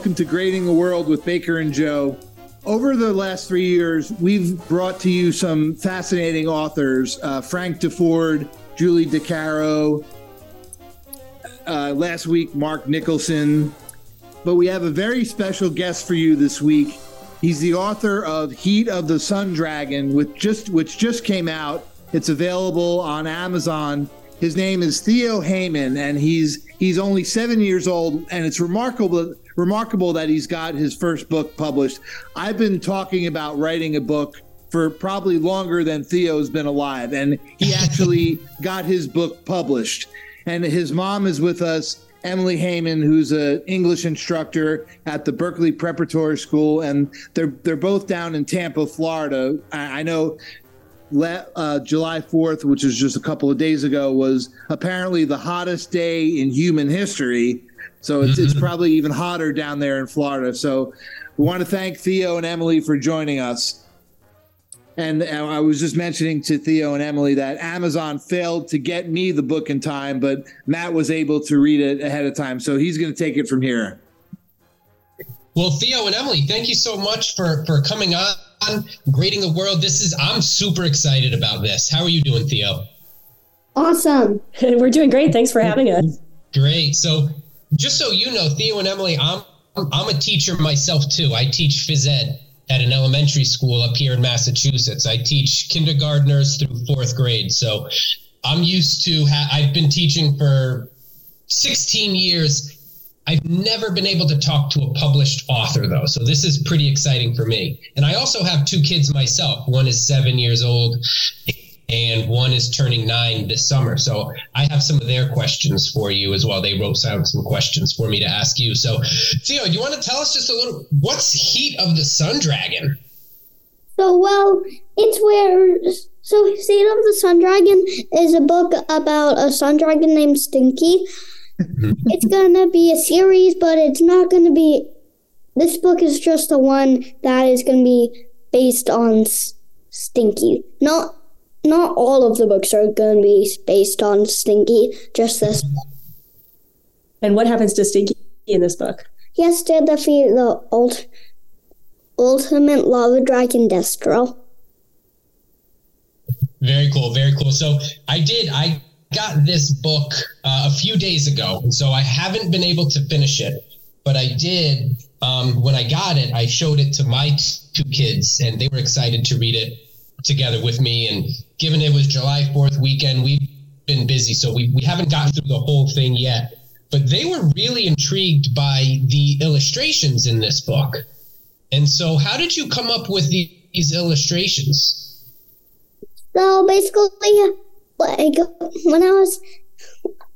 welcome to Grading the World with Baker and Joe. Over the last three years, we've brought to you some fascinating authors uh, Frank Deford, Julie DeCaro, uh, last week, Mark Nicholson. But we have a very special guest for you this week. He's the author of Heat of the Sun Dragon, which just, which just came out. It's available on Amazon. His name is Theo Hayman, and he's he's only seven years old, and it's remarkable remarkable that he's got his first book published. I've been talking about writing a book for probably longer than Theo's been alive, and he actually got his book published. And his mom is with us, Emily Hayman, who's an English instructor at the Berkeley Preparatory School, and they're they're both down in Tampa, Florida. I, I know uh, July 4th, which was just a couple of days ago, was apparently the hottest day in human history. So it's, mm-hmm. it's probably even hotter down there in Florida. So we want to thank Theo and Emily for joining us. And I was just mentioning to Theo and Emily that Amazon failed to get me the book in time, but Matt was able to read it ahead of time. So he's going to take it from here. Well, Theo and Emily, thank you so much for, for coming on Grading the World. This is, I'm super excited about this. How are you doing, Theo? Awesome. We're doing great. Thanks for having us. Great. So, just so you know, Theo and Emily, I'm I'm a teacher myself too. I teach phys ed at an elementary school up here in Massachusetts. I teach kindergartners through fourth grade. So I'm used to. Ha- I've been teaching for 16 years I've never been able to talk to a published author though. So this is pretty exciting for me. And I also have two kids myself. One is seven years old and one is turning nine this summer. So I have some of their questions for you as well. They wrote down some questions for me to ask you. So Theo, do you want to tell us just a little what's Heat of the Sun Dragon? So well, it's where so Heat of the Sun Dragon is a book about a sun dragon named Stinky mm-hmm. it's gonna be a series, but it's not gonna be. This book is just the one that is gonna be based on S- Stinky. Not not all of the books are gonna be based on Stinky. Just this. And what happens to Stinky in this book? He has to defeat the ult- ultimate lava dragon Destro. Very cool, very cool. So I did I got this book uh, a few days ago, so I haven't been able to finish it. But I did um, when I got it. I showed it to my two kids, and they were excited to read it together with me. And given it was July Fourth weekend, we've been busy, so we we haven't gotten through the whole thing yet. But they were really intrigued by the illustrations in this book. And so, how did you come up with these illustrations? So basically, like when I was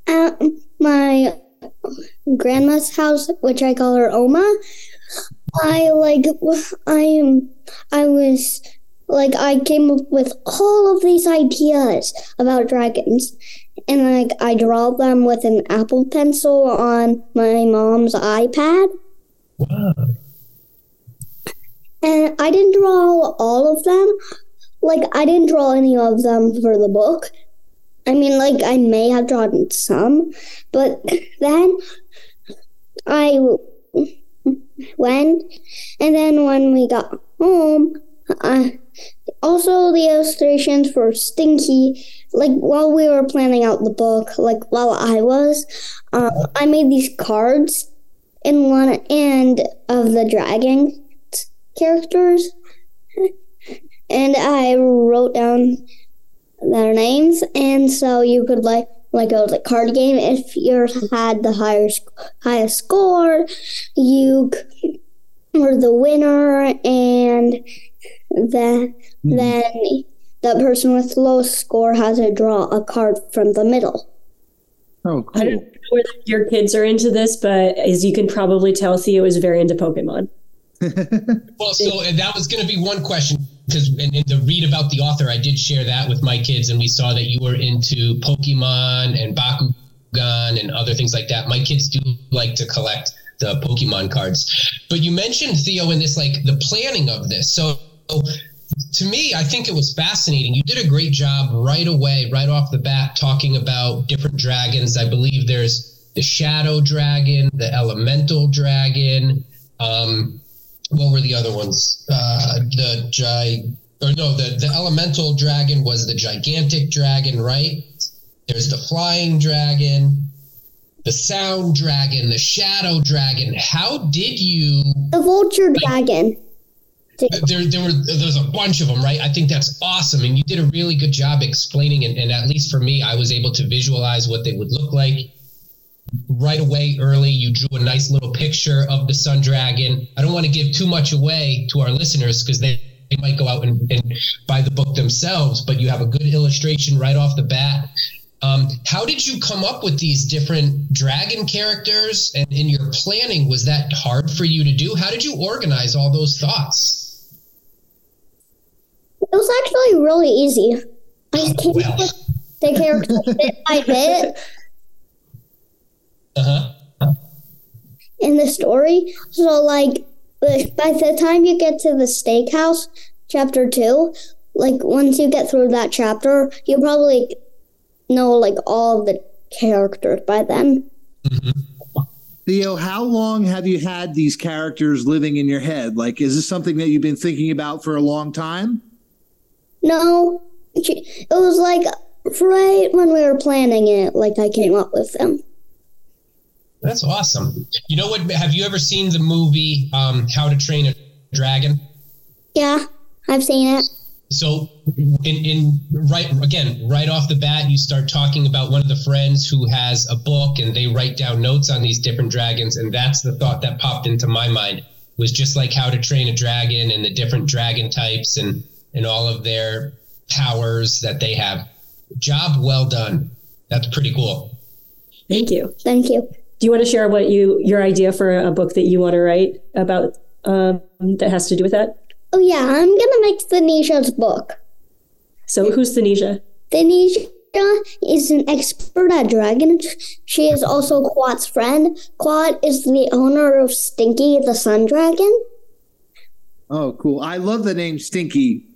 at my grandma's house, which I call her Oma, I like I I was like I came up with all of these ideas about dragons and like I draw them with an Apple pencil on my mom's iPad. Wow. And I didn't draw all of them. Like I didn't draw any of them for the book. I mean, like, I may have drawn some, but then I went, and then when we got home, uh, also the illustrations for Stinky, like, while we were planning out the book, like, while I was, uh, I made these cards in one end of the dragon characters, and I wrote down their names, and so you could like like a like card game. If you had the higher highest score, you were the winner, and then mm-hmm. then the person with the lowest score has to draw a card from the middle. Oh, cool. I don't know whether your kids are into this, but as you can probably tell, Theo is very into Pokemon. well, so that was going to be one question because in, in, the read about the author, I did share that with my kids, and we saw that you were into Pokemon and Bakugan and other things like that. My kids do like to collect the Pokemon cards, but you mentioned Theo in this, like the planning of this. So to me, I think it was fascinating. You did a great job right away, right off the bat, talking about different dragons. I believe there's the shadow dragon, the elemental dragon. Um, what were the other ones? Uh, the gi- or no, the the elemental dragon was the gigantic dragon, right? There's the flying dragon, the sound dragon, the shadow dragon. How did you? The vulture dragon. There, there were there's a bunch of them, right? I think that's awesome, and you did a really good job explaining. And at least for me, I was able to visualize what they would look like right away early. You drew a nice little picture of the sun dragon. I don't want to give too much away to our listeners because they, they might go out and, and buy the book themselves, but you have a good illustration right off the bat. Um, how did you come up with these different dragon characters? And in your planning, was that hard for you to do? How did you organize all those thoughts? It was actually really easy. I just came Well. up with the characters bit by bit Uh huh. in the story. So, like, like, by the time you get to the steakhouse, chapter two, like, once you get through that chapter, you probably know, like, all the characters by then. Theo, how long have you had these characters living in your head? Like, is this something that you've been thinking about for a long time? No, it was like right when we were planning it, like, I came up with them. That's awesome. You know what? Have you ever seen the movie um, How to Train a Dragon? Yeah, I've seen it. So, in, in right again, right off the bat, you start talking about one of the friends who has a book, and they write down notes on these different dragons, and that's the thought that popped into my mind was just like How to Train a Dragon and the different dragon types and and all of their powers that they have. Job well done. That's pretty cool. Thank you. Thank you. Do you want to share what you your idea for a book that you want to write about um, that has to do with that? Oh, yeah, I'm gonna make Thanisha's book. So who's Thanisha? Denisha is an expert at dragons. She is also Quat's friend. Quat is the owner of Stinky the Sun Dragon. Oh, cool. I love the name Stinky,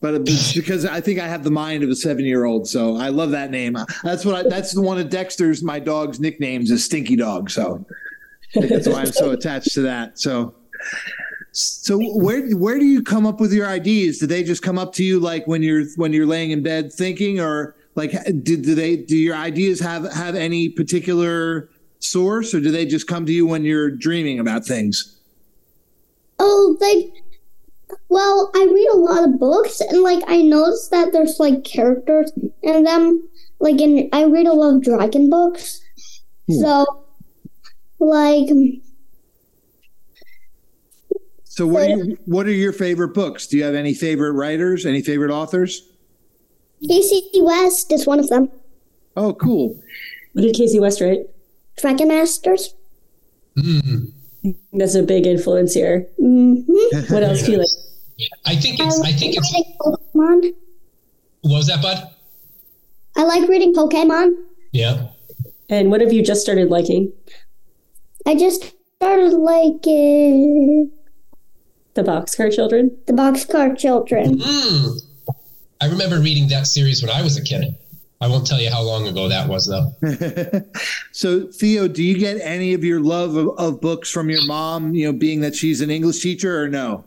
but uh, because I think I have the mind of a seven year old. So I love that name. That's what I, that's one of Dexter's, my dog's nicknames is Stinky Dog. So that's why I'm so attached to that. So, so where where do you come up with your ideas? Do they just come up to you like when you're when you're laying in bed thinking, or like do, do they do your ideas have have any particular source, or do they just come to you when you're dreaming about things? Oh, they. Well, I read a lot of books, and like I noticed that there's like characters in them. Like in, I read a lot of dragon books, hmm. so like So what are you, what are your favorite books? Do you have any favorite writers? Any favorite authors? Tracey West is one of them. Oh, cool. What did Tracey West write? Dragon Masters. Mm. That's a big influence here. hmm What else do you like? I think it's. I think it's. reading Pokemon. What was that, bud? I like reading Pokemon. Yeah. And what have you just started liking? I just started liking The Boxcar Children. the Boxcar Children. Mm. I remember reading that series when I was a kid. I won't tell you how long ago that was, though. so Theo, do you get any of your love of, of books from your mom? You know, being that she's an English teacher, or no?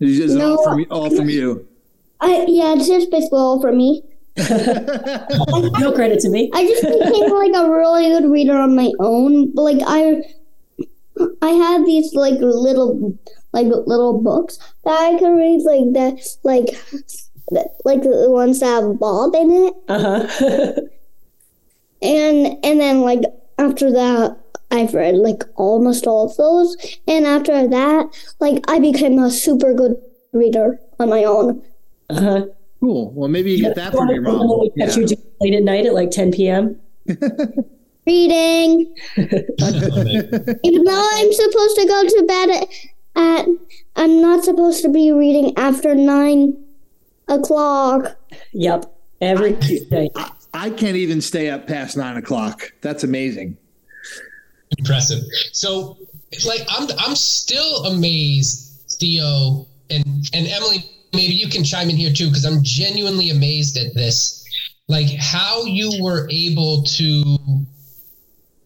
Is it all No. from all from you? I yeah, it's just basically all from me. No credit to me. I just became like a really good reader on my own. But like I, I had these like little like little books that I could read like that like that- like the ones that have Bob in it, Uh huh. and and then like after that. I've read like almost all of those, and after that, like I became a super good reader on my own. uh huh. cool. Well, maybe you get that from your mom. Catch Yeah. you late at night at like 10 p.m. Reading. Even though I'm supposed to go to bed at, at I'm not supposed to be reading after nine o'clock. Yep. Every night. I, I can't even stay up past nine o'clock. That's amazing. Impressive. So, like, I'm I'm still amazed, Theo and and Emily. Maybe you can chime in here too, because I'm genuinely amazed at this. Like how you were able to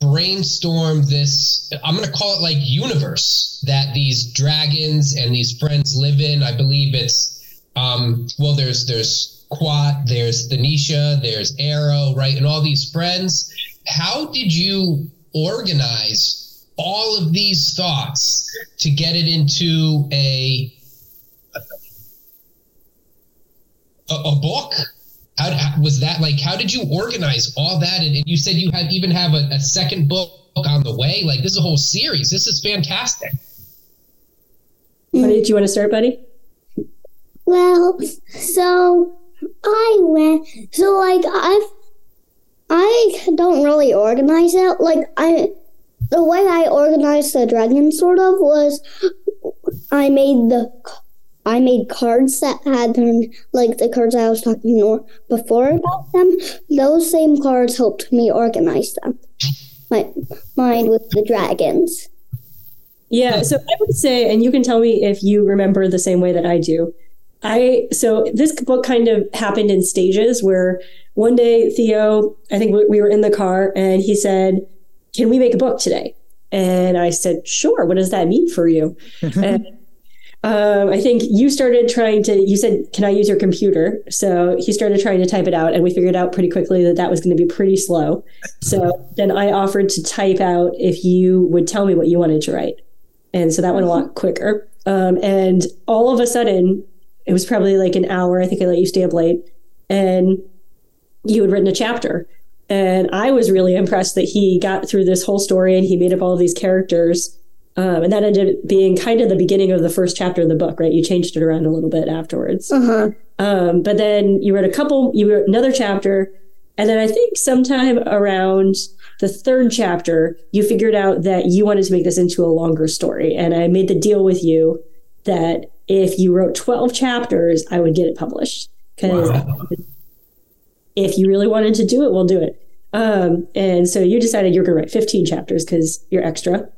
brainstorm this i'm going to call it like universe that these dragons and these friends live in. I believe it's um well there's there's quat there's Thanisha, there's arrow right? And all these friends. How did you organize all of these thoughts to get it into a a, a book how, how, was that like how did you organize all that? And, and you said you had even have a, a, second book on the way? Like this is a whole series. This is fantastic. Buddy, do you want to start buddy? Well so i went so like i've i don't really organize it. Like i the way i organized the dragon sort of was i made the I made cards that had them, like the cards I was talking before about them. Those same cards helped me organize them. My mind with the dragons. Yeah, so I would say, and you can tell me if you remember the same way that I do. I so this book kind of happened in stages where one day Theo, I think we were in the car, and he said, "Can we make a book today?" And I said, "Sure." What does that mean for you? and um, I think you started trying to, you said, Can I use your computer? So he started trying to type it out, and we figured out pretty quickly that that was going to be pretty slow. So then I offered to type out if you would tell me what you wanted to write. And so that went a lot quicker. Um, and all of a sudden, it was probably like an hour. I think I let you stay up late, and you had written a chapter. And I was really impressed that he got through this whole story and he made up all of these characters um, and that ended up being kind of the beginning of the first chapter of the book, right? You changed it around a little bit afterwards. Uh-huh. Um, but then you wrote a couple, you wrote another chapter. And then I think sometime around the third chapter, you figured out that you wanted to make this into a longer story. And I made the deal with you that if you wrote 12 chapters, I would get it published. Because wow. if you really wanted to do it, we'll do it. Um, and so you decided you're going to write 15 chapters because you're extra.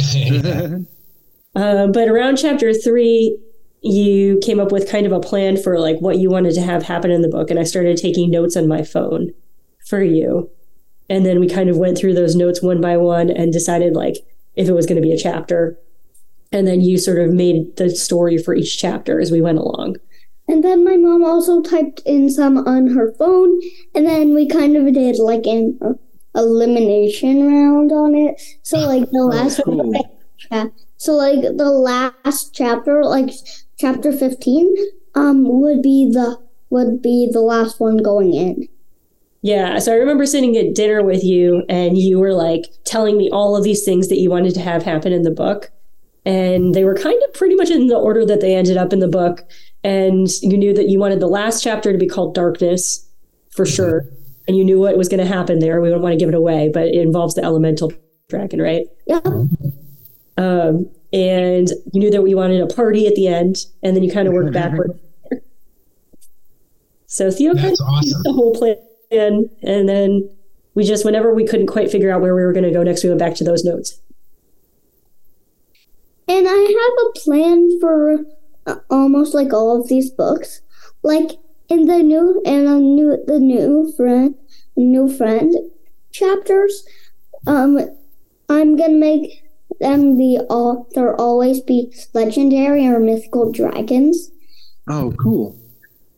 uh, but around chapter three, you came up with kind of a plan for like what you wanted to have happen in the book, and I started taking notes on my phone for you. And then we kind of went through those notes one by one and decided like if it was going to be a chapter. And then you sort of made the story for each chapter as we went along. And then my mom also typed in some on her phone, and then we kind of did like an elimination round on it. So like the oh, last cool. yeah. So like the last chapter, like chapter fifteen, um, would be the would be the last one going in. Yeah. So I remember sitting at dinner with you and you were like telling me all of these things that you wanted to have happen in the book. And they were kind of pretty much in the order that they ended up in the book. And you knew that you wanted the last chapter to be called Darkness for sure and you knew what was going to happen there. We don't want to give it away, but it involves the elemental dragon, right? Yeah. Um, and you knew that we wanted a party at the end, and then you kind of worked backward. So Theo kind of awesome. the whole plan, and then we just, whenever we couldn't quite figure out where we were going to go next, we went back to those notes. And I have a plan for uh, almost like all of these books. Like in the new and the new the new friend new friend chapters um i'm gonna make them be all there always be legendary or mythical dragons. Oh cool.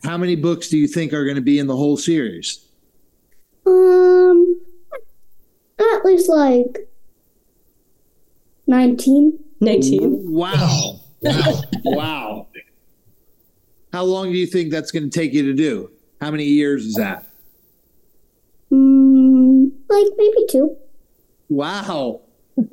How many books do you think are going to be in the whole series? Um at least like 19 19 wow. Wow. Wow how long do you think that's going to take you to do? How many years is that? Mm, like maybe two. Wow.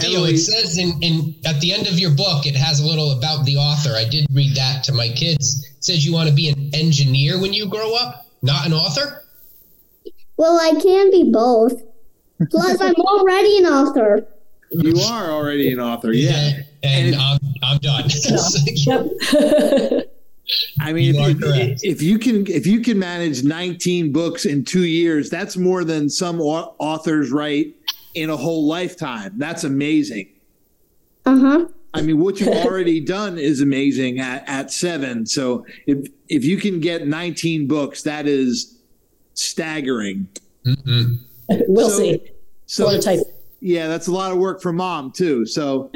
Theo, it says in, in at the end of your book, it has a little about the author. I did read that to my kids. It says you want to be an engineer when you grow up, not an author. Well, I can be both. Plus, I'm already an author. You are already an author, yeah. yeah and, and I'm I'm done. yep. I mean, you if, if, you can if you can manage 19 books in two years, that's more than some authors write in a whole lifetime. That's amazing. Uh huh. I mean, what you've already done is amazing at, at seven. So if if you can get 19 books, that is staggering. mm we'll So- see. So Or type. Yeah, that's a lot of work for mom too. So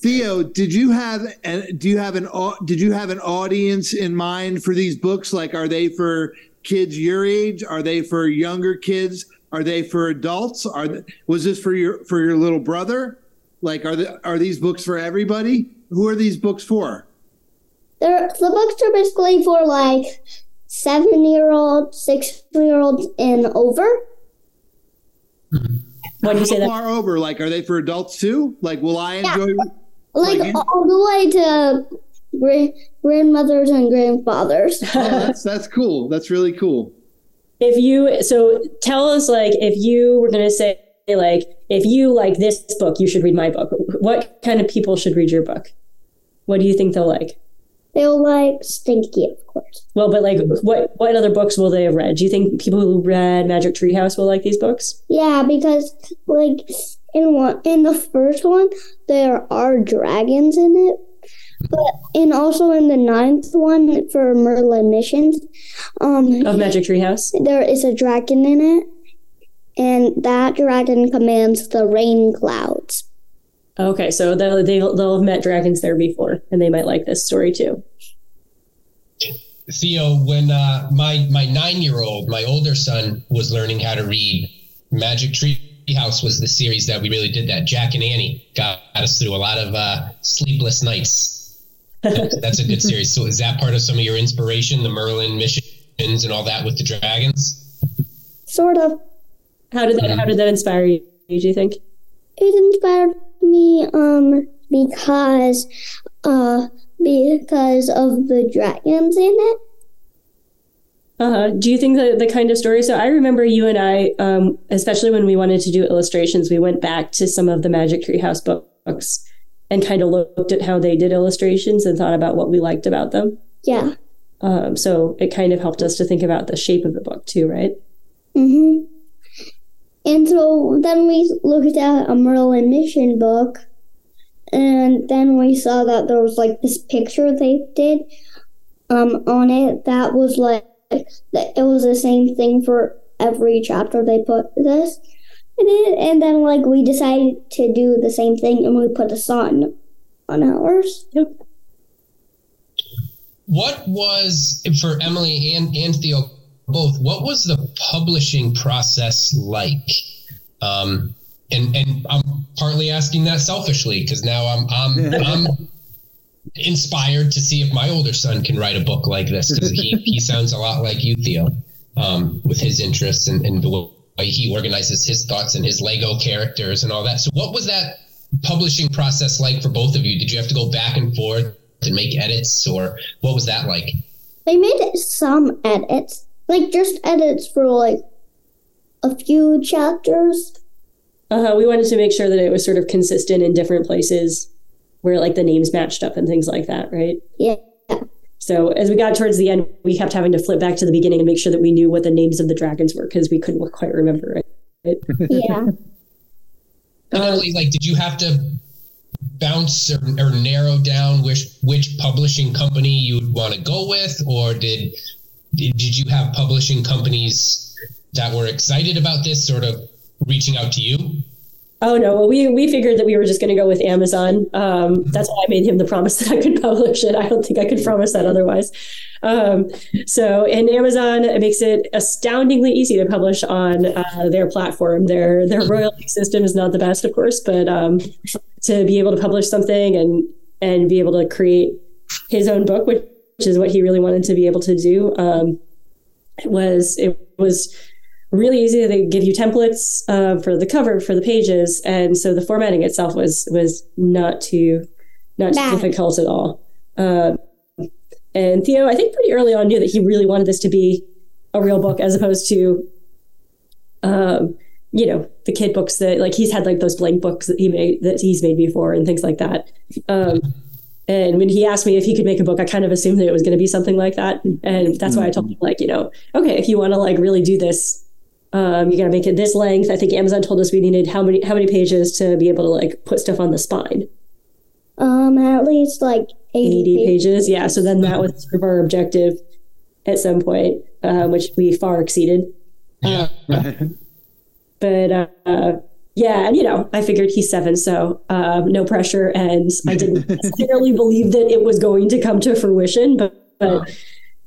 Theo, did you have and do you have an did you have an audience in mind for these books? Like, are they for kids your age? Are they for younger kids? Are they for adults? Are th- was this for your for your little brother? Like, are the are these books for everybody? Who are these books for? They're, the books are basically for like seven year olds, six year olds, and over. Mm-hmm. When you say How that, far over? Like, are they for adults too? Like, will I Yeah. enjoy? Like Like- all the way to gra- grandmothers and grandfathers. Oh, that's that's cool. That's really cool. if you so tell us like if you were going to say like if you like this book, you should read my book. What kind of people should read your book? What do you think they'll like? They'll like Stinky, of course. Well, but like, what what other books will they have read? Do you think people who read Magic Treehouse will like these books? Yeah, because like in one in the first one there are dragons in it. But and also in the ninth one for Merlin missions, um Of Magic Treehouse? there is a dragon in it. And that dragon commands the rain clouds. Okay, so they'll they'll, they'll have met dragons there before, and they might like this story too. Theo, when uh, my my nine year old, my older son, was learning how to read, Magic Treehouse was the series that we really did that. Jack and Annie got us through a lot of uh, sleepless nights. That's, that's a good series. So is that part of some of your inspiration, the Merlin missions and all that with the dragons? Sort of. How did that How did that inspire you? Do you think? It inspired me um because uh because of the dragons in it. Uh, do you think that the kind of story? So I remember you and I, um, especially when we wanted to do illustrations, we went back to some of the Magic Tree House books and kind of looked at how they did illustrations and thought about what we liked about them. Yeah. Um, so it kind of helped us to think about the shape of the book too, right? Mm-hmm. And so then we looked at a Merlin mission book, and then we saw that there was like this picture they did um on it that was like that it was the same thing for every chapter they put this in it, and then like we decided to do the same thing and we put a sun on ours. Yep. What was for Emily and, and Theo both? What was the publishing process like? Um, and and I'm partly asking that selfishly because now I'm I'm I'm inspired to see if my older son can write a book like this because he he sounds a lot like you, Theo, um, with his interests and, and the way he organizes his thoughts and his Lego characters and all that. So, what was that publishing process like for both of you? Did you have to go back and forth and make edits, or what was that like? They made some edits, like just edits for like a few chapters. Uh huh. we wanted to make sure that it was sort of consistent in different places where like the names matched up and things like that, right? Yeah. So as we got towards the end, we kept having to flip back to the beginning and make sure that we knew what the names of the dragons were because we couldn't quite remember it. Yeah. And Emily, like, did you have to bounce or, or narrow down which which publishing company you would want to go with, or did did, you have publishing companies that were excited about this, sort of reaching out to you? Oh no! Well, we we figured that we were just going to go with Amazon. Um, that's why I made him the promise that I could publish it. I don't think I could promise that otherwise. Um, so, and Amazon it makes it astoundingly easy to publish on uh, their platform. Their their royalty system is not the best, of course, but um, to be able to publish something and and be able to create his own book, which is what he really wanted to be able to do, um, was it was really easy. They give you templates uh, for the cover for the pages, and so the formatting itself was was not too not too difficult at all. Um, and Theo, I think pretty early on knew that he really wanted this to be a real book as opposed to, um, you know, the kid books that like he's had like those blank books that he made that he's made before and things like that. Um, and when he asked me if he could make a book, I kind of assumed that it was going to be something like that, and that's why I told him like, you know, okay, if you want to like really do this, um, you got to make it this length. I think Amazon told us we needed how many how many pages to be able to like put stuff on the spine. Um, at least like 80, 80 pages. pages. Yeah. So then that was sort of our objective at some point, uh, which we far exceeded. Yeah. but uh, yeah, and you know, I figured he's seven, so um, no pressure, and I didn't necessarily believe that it was going to come to fruition, but. but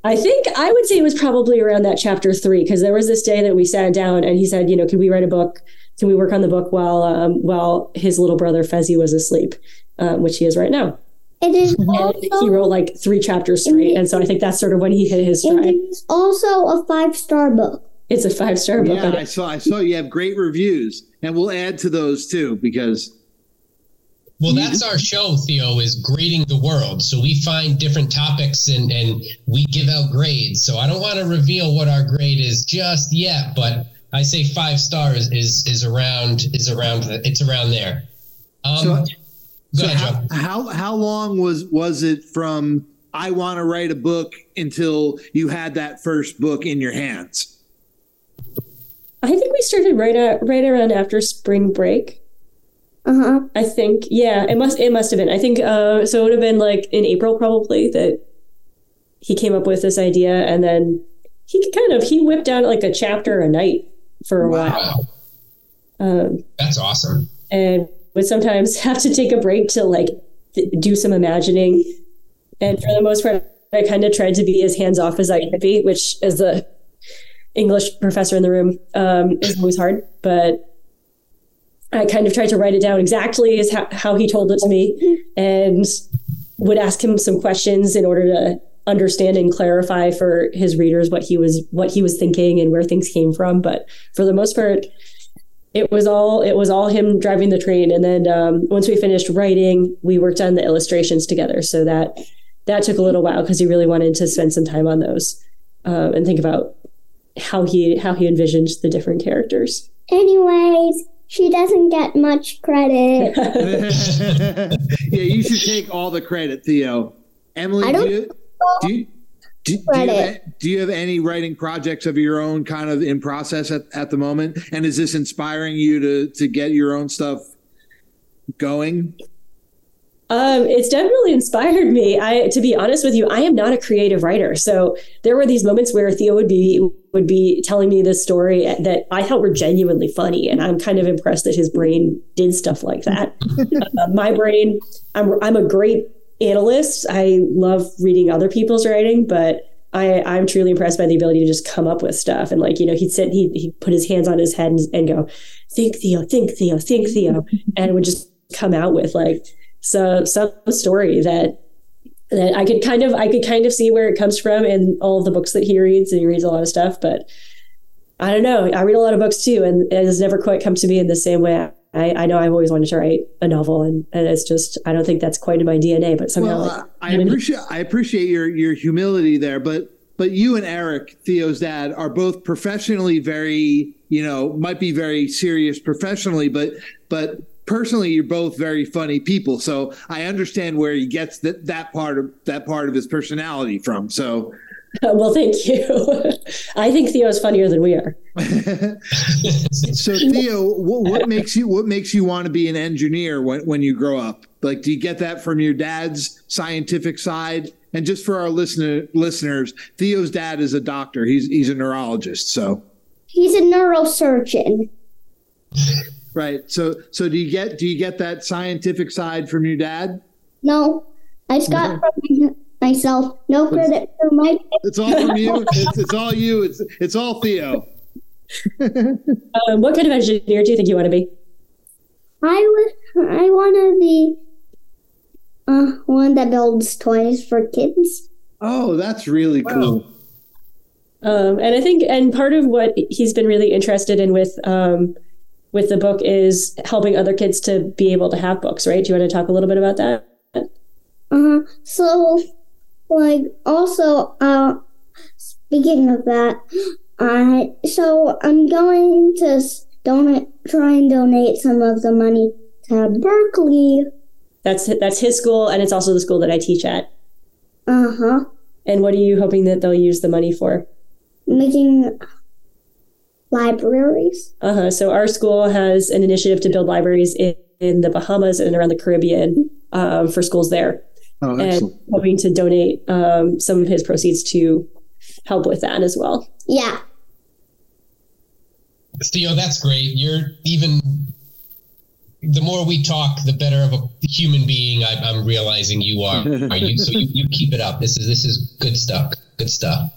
I think I would say it was probably around that chapter three because there was this day that we sat down and he said, you know, can we write a book? Can we work on the book while um, while his little brother Fezzi was asleep, um, which he is right now. It is And also, he wrote like three chapters straight, and so I think that's sort of when he hit his stride. is also a five star book. It's a five star book. Yeah, I saw. I saw you have great reviews, and we'll add to those too because Well, that's our show, Theo, is grading the world. So we find different topics and, and we give out grades. So I don't want to reveal what our grade is just yet, but I say five stars is is around is around it's around there. Um, So- go So ahead, how, how how long was was it from I want to write a book until you had that first book in your hands? I think we started right at right around after spring break. Uh huh. I think, yeah, it must it must have been. I think uh, so. It would have been like in April probably that he came up with this idea, and then he kind of he whipped out like a chapter a night for a while, um, that's awesome. and would sometimes have to take a break to like th- do some imagining. And for the most part, I kind of tried to be as hands off as I could be, which is the English professor in the room um, is always hard, but. I kind of tried to write it down exactly as how, how he told it to me and would ask him some questions in order to understand and clarify for his readers what he was what he was thinking and where things came from but for the most part it was all it was all him driving the train and then um, once we finished writing we worked on the illustrations together so that that took a little while because he really wanted to spend some time on those um, and think about how he how he envisioned the different characters Anyways, she doesn't get much credit. yeah, you should take all the credit, Theo. Emily, do you, do you, do, do, you have, do you have any writing projects of your own kind of in process at, at the moment? And is this inspiring you to to get your own stuff going? Um, it's definitely inspired me. I, to be honest with you, I am not a creative writer. So there were these moments where Theo would be would be telling me this story that I thought were genuinely funny, and I'm kind of impressed that his brain did stuff like that. uh, my brain, I'm I'm a great analyst. I love reading other people's writing, but I, I'm truly impressed by the ability to just come up with stuff. And like, you know, he'd sit, he'd, he'd put his hands on his head and, and go, think Theo, think Theo, think Theo, and would just come out with like so some story that that I could kind of I could kind of see where it comes from in all the books that he reads, and he reads a lot of stuff. But I don't know. I read a lot of books too, and it has never quite come to me in the same way. I, I know I've always wanted to write a novel, and, and it's just I don't think that's quite in my DNA. But somehow, like, Well, I appreciate I appreciate your your humility there, but but you and Eric, Theo's dad, are both professionally very, you know, might be very serious professionally, but but personally you're both very funny people. So I understand where he gets that that part of that part of his personality from. So well, thank you. I think theo is funnier than we are. so Theo, what, what makes you what makes you want to be an engineer when, when you grow up? Like, do you get that from your dad's scientific side? And just for our listener listeners, Theo's dad is a doctor. He's he's a neurologist. So He's a neurosurgeon. Right. So so do you get do you get that scientific side from your dad? No, I just got it from myself. No credit for my. It's all from you. It's, it's all you. It's it's all Theo. Um, what kind of engineer do you think you want to be? I would. I want to be uh, one that builds toys for kids. Oh, that's really cool. Um, and I think, and part of what he's been really interested in with um, with the book is helping other kids to be able to have books. Right? Do you want to talk a little bit about that? Uh, huh. so, like, also, uh, speaking of that, I so I'm going to donate, try and donate some of the money to Berkeley. That's that's his school, and it's also the school that I teach at. Uh huh. And what are you hoping that they'll use the money for? Making libraries. Uh huh. So our school has an initiative to build libraries in, in the Bahamas and around the Caribbean um, for schools there, Oh, and hoping to donate um, some of his proceeds to help with that as well. Yeah. Theo, that's great. You're even the more we talk, the better of a human being I, am realizing you are. are you, so you, you keep it up. This is this is good stuff. Good stuff.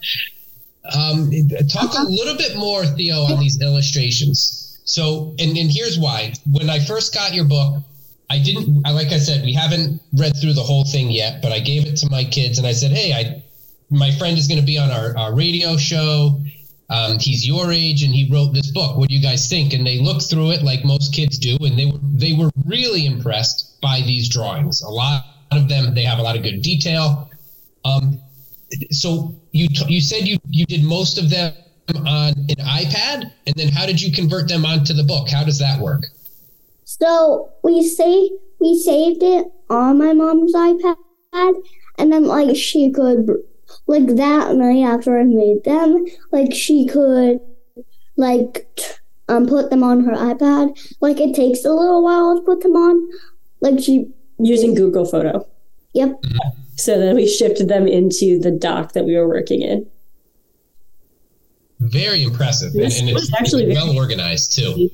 Um, talk a little bit more, Theo, on these illustrations. So, and, and here's why. When I first got your book, I didn't. I, like I said, we haven't read through the whole thing yet, but I gave it to my kids and I said, "Hey, I, my friend is going to be on our, our radio show. Um, he's your age and he wrote this book. What do you guys think? And they looked through it like most kids do, and they were they were really impressed by these drawings. A lot of them they have a lot of good detail. Um, so you t- you said you you did most of them on an iPad, and then how did you convert them onto the book? How does that work? So we say we saved it on my mom's iPad, and then like she could like that night after I made them, like she could like um put them on her iPad. Like it takes a little while to put them on. Like she using Google Photo. Yep. So then we shifted them into the doc that we were working in. Very impressive, yes, and, and it's actually well organized too. Thank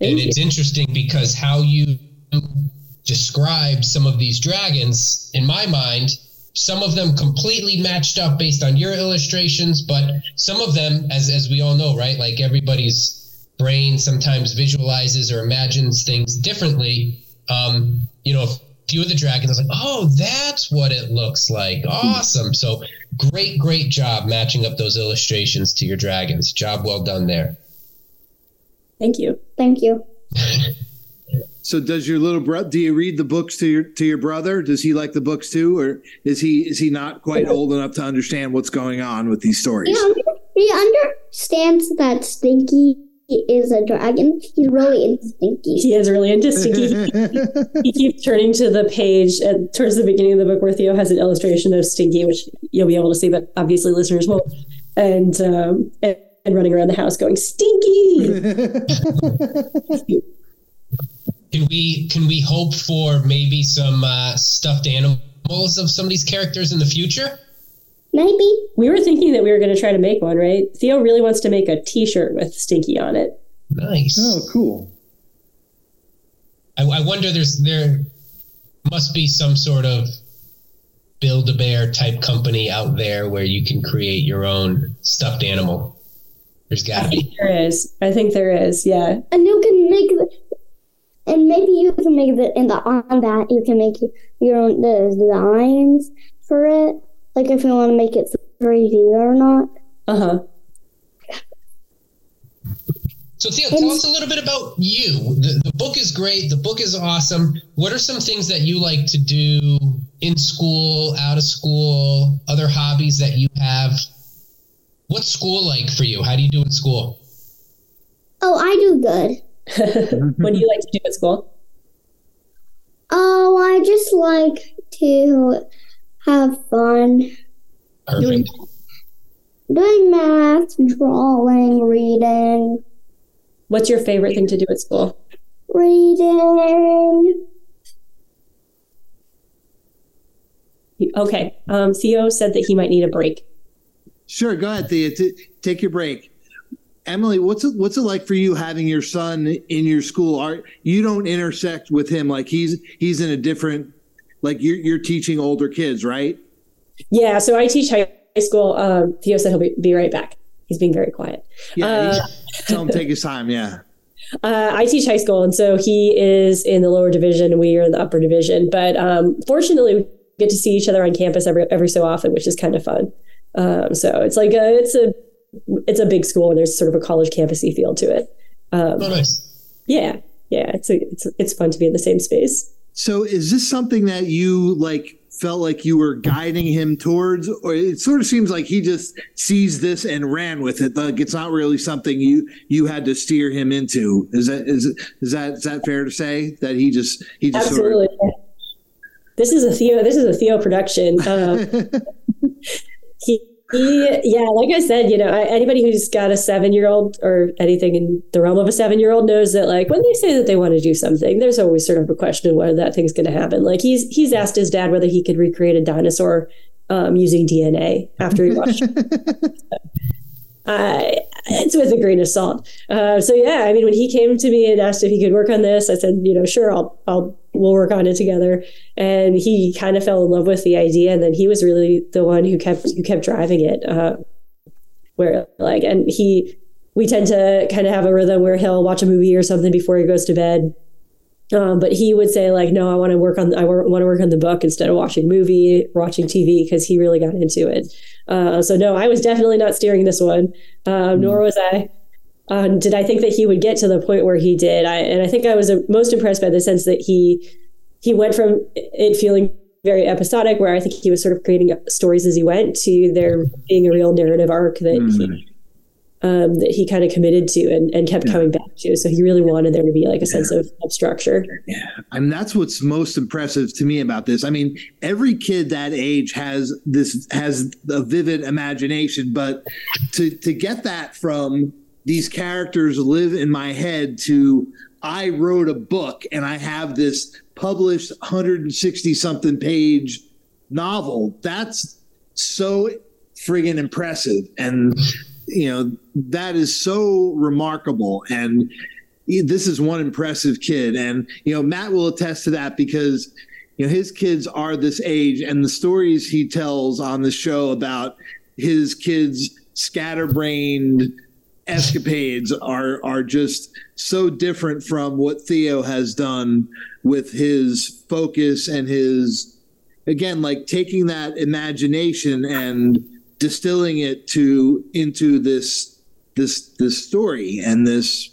and you. it's interesting because how you describe some of these dragons, in my mind, some of them completely matched up based on your illustrations, but some of them, as as we all know, right? Like everybody's brain sometimes visualizes or imagines things differently. Um, you know, a few of the dragons, I was like, oh, that's what it looks like. Awesome. So great, great job matching up those illustrations to your dragons. Job well done there. Thank you. Thank you. So does your little brother? Do you read the books to your to your brother? Does he like the books too, or is he is he not quite old enough to understand what's going on with these stories? Yeah, he understands that Stinky is a dragon. He's really into Stinky. He is really into Stinky. he keeps turning to the page at, towards the beginning of the book where Theo has an illustration of Stinky, which you'll be able to see, but obviously listeners won't. And um, and, and running around the house going Stinky. Can we can we hope for maybe some uh, stuffed animals of some of these characters in the future? Maybe. We were thinking that we were going to try to make one, right? Theo really wants to make a T-shirt with Stinky on it. Nice. Oh, cool. I, I wonder. There's there must be some sort of build a bear type company out there where you can create your own stuffed animal. There's got to be. There is. I think there is. Yeah. And you can make and maybe you can make the in the on that you can make your own the designs for it, like if you want to make it 3D or not. Uh huh. So Theo, tell us a little bit about you. The, the book is great. The book is awesome. What are some things that you like to do in school, out of school, other hobbies that you have? What's school like for you? How do you do in school? Oh, I do good. what do you like to do at school? Oh, I just like to have fun. Doing, doing math, drawing, reading. What's your favorite thing to do at school? Reading. Okay. Um, Theo said that he might need a break. Sure, go ahead, Theo. T- take your break. Emily, what's it what's it like for you having your son in your school? Are you don't intersect with him like he's he's in a different like you're you're teaching older kids, right? Yeah, so I teach high school. Um, Theo said he'll be, be right back. He's being very quiet. Yeah, uh, tell him take his time. Yeah. Uh, I teach high school, and so he is in the lower division, and we are in the upper division. But um, fortunately, we get to see each other on campus every every so often, which is kind of fun. Um, so it's like a, it's a it's a big school and there's sort of a college campusy feel to it. Um, oh, nice. Yeah, yeah, it's a, it's it's fun to be in the same space. So, is this something that you like felt like you were guiding him towards, or it sort of seems like he just sees this and ran with it? Like it's not really something you you had to steer him into. Is that is is that is that fair to say that he just he just absolutely. Sort of... This is a Theo. This is a Theo production. Um, he yeah, like I said, you know, anybody who's got a seven year old or anything in the realm of a seven year old knows that, like, when they say that they want to do something, there's always sort of a question of whether that thing's going to happen. Like, he's he's asked his dad whether he could recreate a dinosaur um, using DNA after he watched. I, it's with a grain of salt. Uh, so yeah, I mean, when he came to me and asked if he could work on this, I said, you know, sure, I'll, I'll, we'll work on it together. And he kind of fell in love with the idea, and then he was really the one who kept who kept driving it. Uh, where like, and he, we tend to kind of have a rhythm where he'll watch a movie or something before he goes to bed. Um, but he would say like, no, I want to work on, I want to work on the book instead of watching movie, watching TV, because he really got into it. Uh, so no, I was definitely not steering this one, um, nor was I. Um, did I think that he would get to the point where he did? I, and I think I was uh, most impressed by the sense that he he went from it feeling very episodic, where I think he was sort of creating stories as he went, to there being a real narrative arc that mm-hmm. he um, that he kind of committed to and, and kept yeah. coming back to. So he really wanted there to be like a sense of, of, structure. Yeah. I mean, that's what's most impressive to me about this. I mean, every kid that age has this, has a vivid imagination, but to, to get that from these characters live in my head to I wrote a book and I have this published 160 something page novel, that's so friggin' impressive. And you know that is so remarkable. And this is one impressive kid. And you know matt will attest to that because you know his kids are this age and the stories he tells on the show about his kids scatterbrained escapades are are just so different from what Theo has done with his focus and his again like taking that imagination and distilling it to into this this this story and this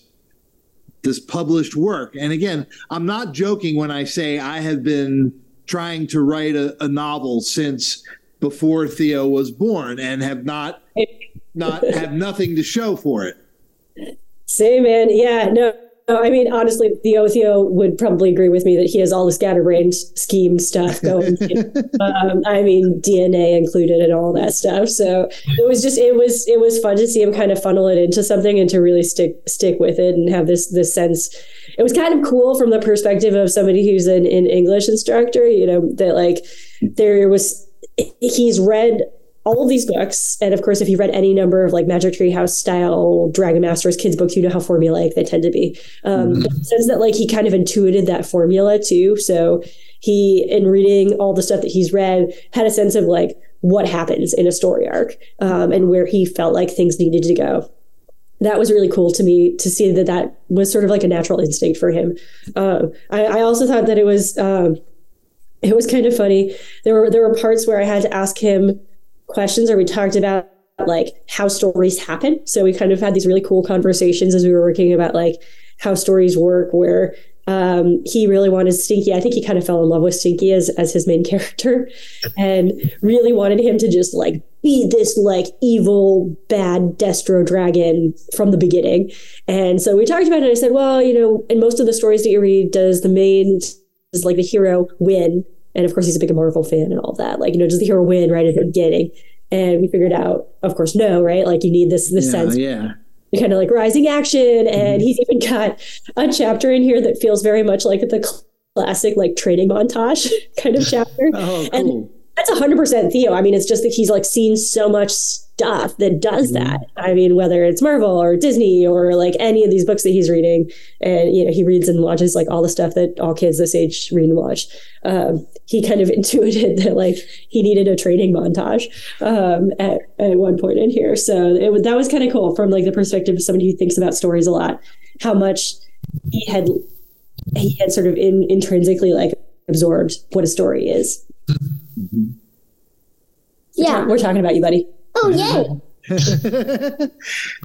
this published work. And again, I'm not joking when I say I have been trying to write a, a novel since before Theo was born and have not not have nothing to show for it. Same man. Yeah, no, I mean, honestly, Theo Theo would probably agree with me that he has all the scatterbrained scheme stuff going. um, I mean, DNA included and all that stuff. So it was just it was it was fun to see him kind of funnel it into something and to really stick stick with it and have this this sense. It was kind of cool from the perspective of somebody who's an, an English instructor. You know that like there was he's read all of these books, and of course, if you've read any number of like Magic Tree House style Dragon Masters kids books, you know how formulaic they tend to be. Um, mm-hmm. Sense that like he kind of intuited that formula too. So he, in reading all the stuff that he's read, had a sense of like what happens in a story arc um, and where he felt like things needed to go. That was really cool to me to see that that was sort of like a natural instinct for him. Uh, I, I, also thought that it was um, it was kind of funny. There were there were parts where I had to ask him questions or we talked about like how stories happen. So we kind of had these really cool conversations as we were working about like how stories work, where um, he really wanted Stinky. I think he kind of fell in love with Stinky as, as his main character and really wanted him to just like be this like evil, bad Destro dragon from the beginning. And so we talked about it. I said, well, you know, in most of the stories that you read, does the main, is like the hero win and of course, he's a big Marvel fan and all that. Like, you know, does the hero win right at the beginning? And we figured out, of course, no, right? Like, you need this this yeah, sense, yeah, kind of like rising action. And mm-hmm. he's even got a chapter in here that feels very much like the classic like training montage kind of chapter. oh, cool. And that's 100% Theo. I mean, it's just that he's like seen so much stuff that does mm-hmm. that. I mean, whether it's Marvel or Disney or like any of these books that he's reading, and you know, he reads and watches like all the stuff that all kids this age read and watch. Um, he kind of intuited that like he needed a training montage um, at, at one point in here. So it, that was kind of cool from like the perspective of somebody who thinks about stories a lot, how much he had he had sort of in, intrinsically like absorbed what a story is. Mm-hmm. Yeah. We're, talking about you, buddy. Oh, yay.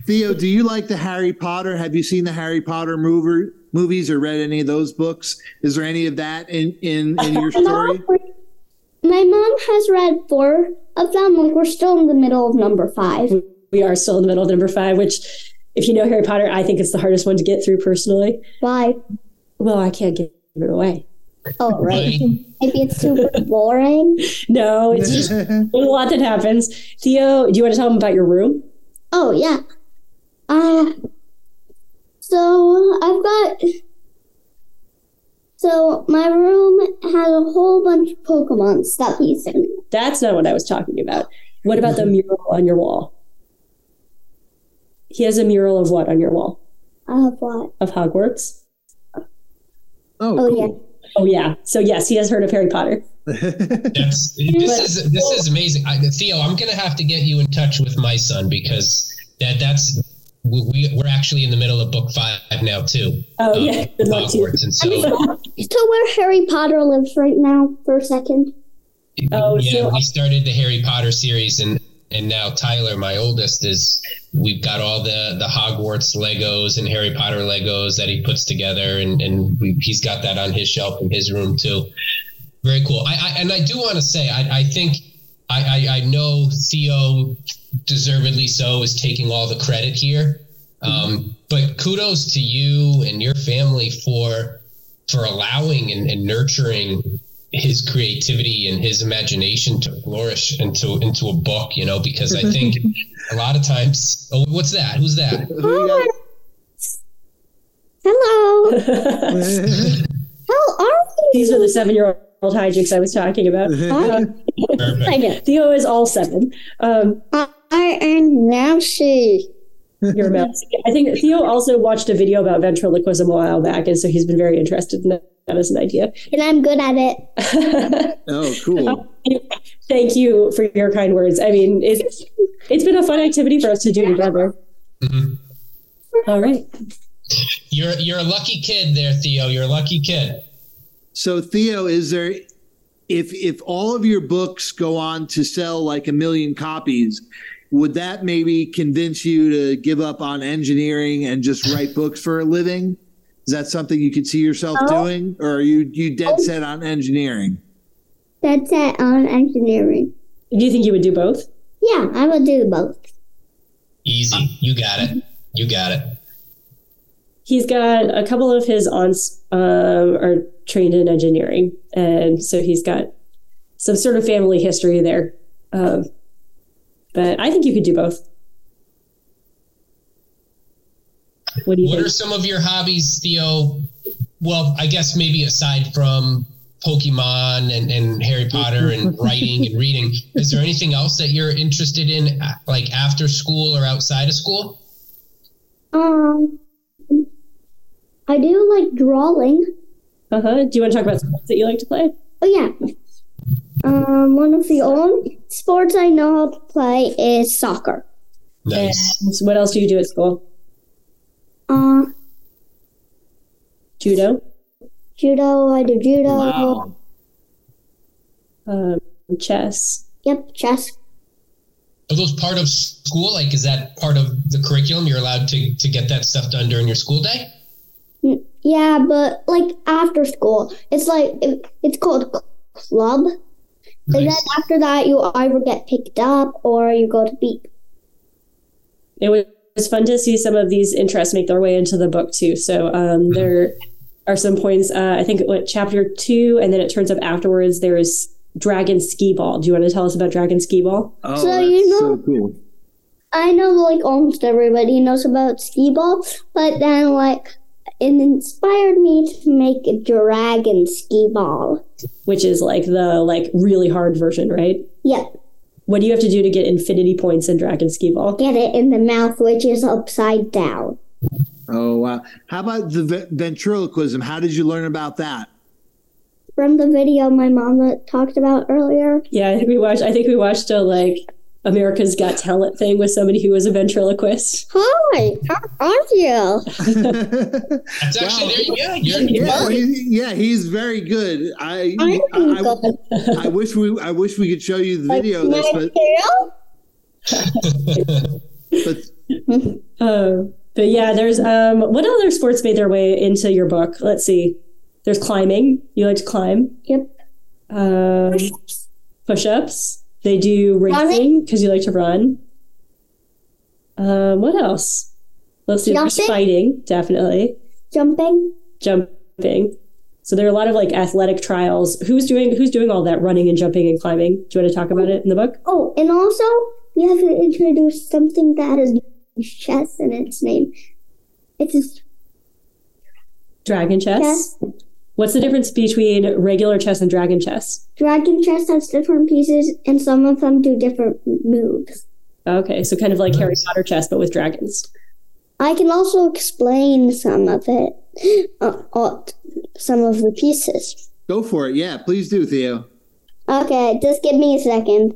Theo, do you like the Harry Potter? Have you seen the Harry Potter movie, movies or read any of those books? Is there any of that in, in, in your story? My mom has read four of them. Like we're still in the middle of number five. We are still in the middle of number five, which, if you know Harry Potter, I think it's the hardest one to get through personally. Why? Well, I can't give it away. Oh, right. Maybe it's too boring. No, it's just a lot that happens. Theo, do you want to tell them about your room? Oh, yeah. Uh, so I've got. So my room has a whole bunch of Pokemon stuffies in it. That's not what I was talking about. What about the mural on your wall? He has a mural of what on your wall? Of what? Of Hogwarts. Oh, Oh, cool. Oh yeah. So yes, he has heard of Harry Potter. That's this is this is amazing. I, Theo, I'm gonna have to get you in touch with my son because that that's we, we we're actually in the middle of book five now too. Oh of yeah. Good luck to you. Hogwarts, and so So where Harry Potter lives right now for a second? Oh, yeah, so- we started the Harry Potter series, and and now Tyler, my oldest, is we've got all the the Hogwarts Legos and Harry Potter Legos that he puts together, and and we, he's got that on his shelf in his room too. Very cool. I, I and I do want to say, I, I think I, I I know Theo, deservedly so, is taking all the credit here. Um, but kudos to you and your family for for allowing and, and nurturing his creativity and his imagination to flourish into into a book, you know, because I think a lot of times oh what's that? Who's that? Who you got? Hello. How are you? These are the seven-year-old hijinks I was talking about. Uh, I know. Theo is all seven. Um, I am Nancy. Your mouse. I think Theo also watched a video about ventriloquism a while back, and so he's been very interested in that as an idea. And I'm good at it. Oh, cool. Thank you for your kind words. I mean, it's it's been a fun activity for us to do together. Mhm. All right. You're you're a lucky kid there, Theo. You're a lucky kid. So Theo, is there if if all of your books go on to sell like a million copies, would that maybe convince you to give up on engineering and just write books for a living? Is that something you could see yourself No. doing, or are you you dead set on engineering? Dead set on engineering. Do you think you would do both? Yeah, I would do both. Easy. You got it. You got it. He's got a couple of his aunts um, are trained in engineering, and so he's got some sort of family history there. Um, but I think you could do both. What do you What think? are some of your hobbies, Theo? Well, I guess maybe aside from Pokemon and, and Harry Potter and writing and reading, is there anything else that you're interested in, uh, like after school or outside of school? Um, I do like drawing. Uh huh. Do you want to talk about sports that you like to play? Oh yeah. Um, one of the only sports I know how to play is soccer. Nice. And what else do you do at school? Uh, Judo, judo. I do judo. Wow. um, chess. Yep, chess. Are those part of school? Like, is that part of the curriculum? You're allowed to, to get that stuff done during your school day? Yeah, but like after school, it's like it, it's called club. And then after that, you either get picked up or you go to beat. It was fun to see some of these interests make their way into the book too. So um, there are some points. Uh, I think what chapter two, and then it turns up afterwards. There is Dragon Ski Ball. Do you want to tell us about Dragon Ski Ball? Oh, So that's you know- so cool. I know like almost everybody knows about skee ball, but then like it inspired me to make a dragon ski ball. Which is like the like really hard version, right? Yep, What do you have to do to get infinity points in Dragon Ski Ball? get it in the mouth, which is upside down. Oh wow! How about the ve- ventriloquism? How did you learn about that? From the video my mom talked about earlier. Yeah, I think we watched. I think we watched a like America's Got Talent thing with somebody who was a ventriloquist. Hi, how are you? That's actually, there you go. You're, yeah, he, yeah, he's very good. I, I'm I, good. I, I wish we, I wish we could show you the video of this, but, but Uh, but yeah, there's um, what other sports made their way into your book? Let's see. There's climbing. You like to climb. Yep. Um, push-ups. They do racing because you like to run. Um, what else? Let's Jumping? fighting, definitely. Jumping. Jumping. So there are a lot of like athletic trials. Who's doing Who's doing all that running and jumping and climbing? Do you want to talk about it in the book? Oh, and also we have to introduce something that has chess in its name. It's just Dragon chess. Chess. What's the difference between regular chess and dragon chess? Dragon chess has different pieces, and some of them do different moves. Okay, so kind of like Harry Potter chess, but with dragons. I can also explain some of it, uh, uh, some of the pieces. Go for it. Yeah, please do, Theo. Okay, just give me a second.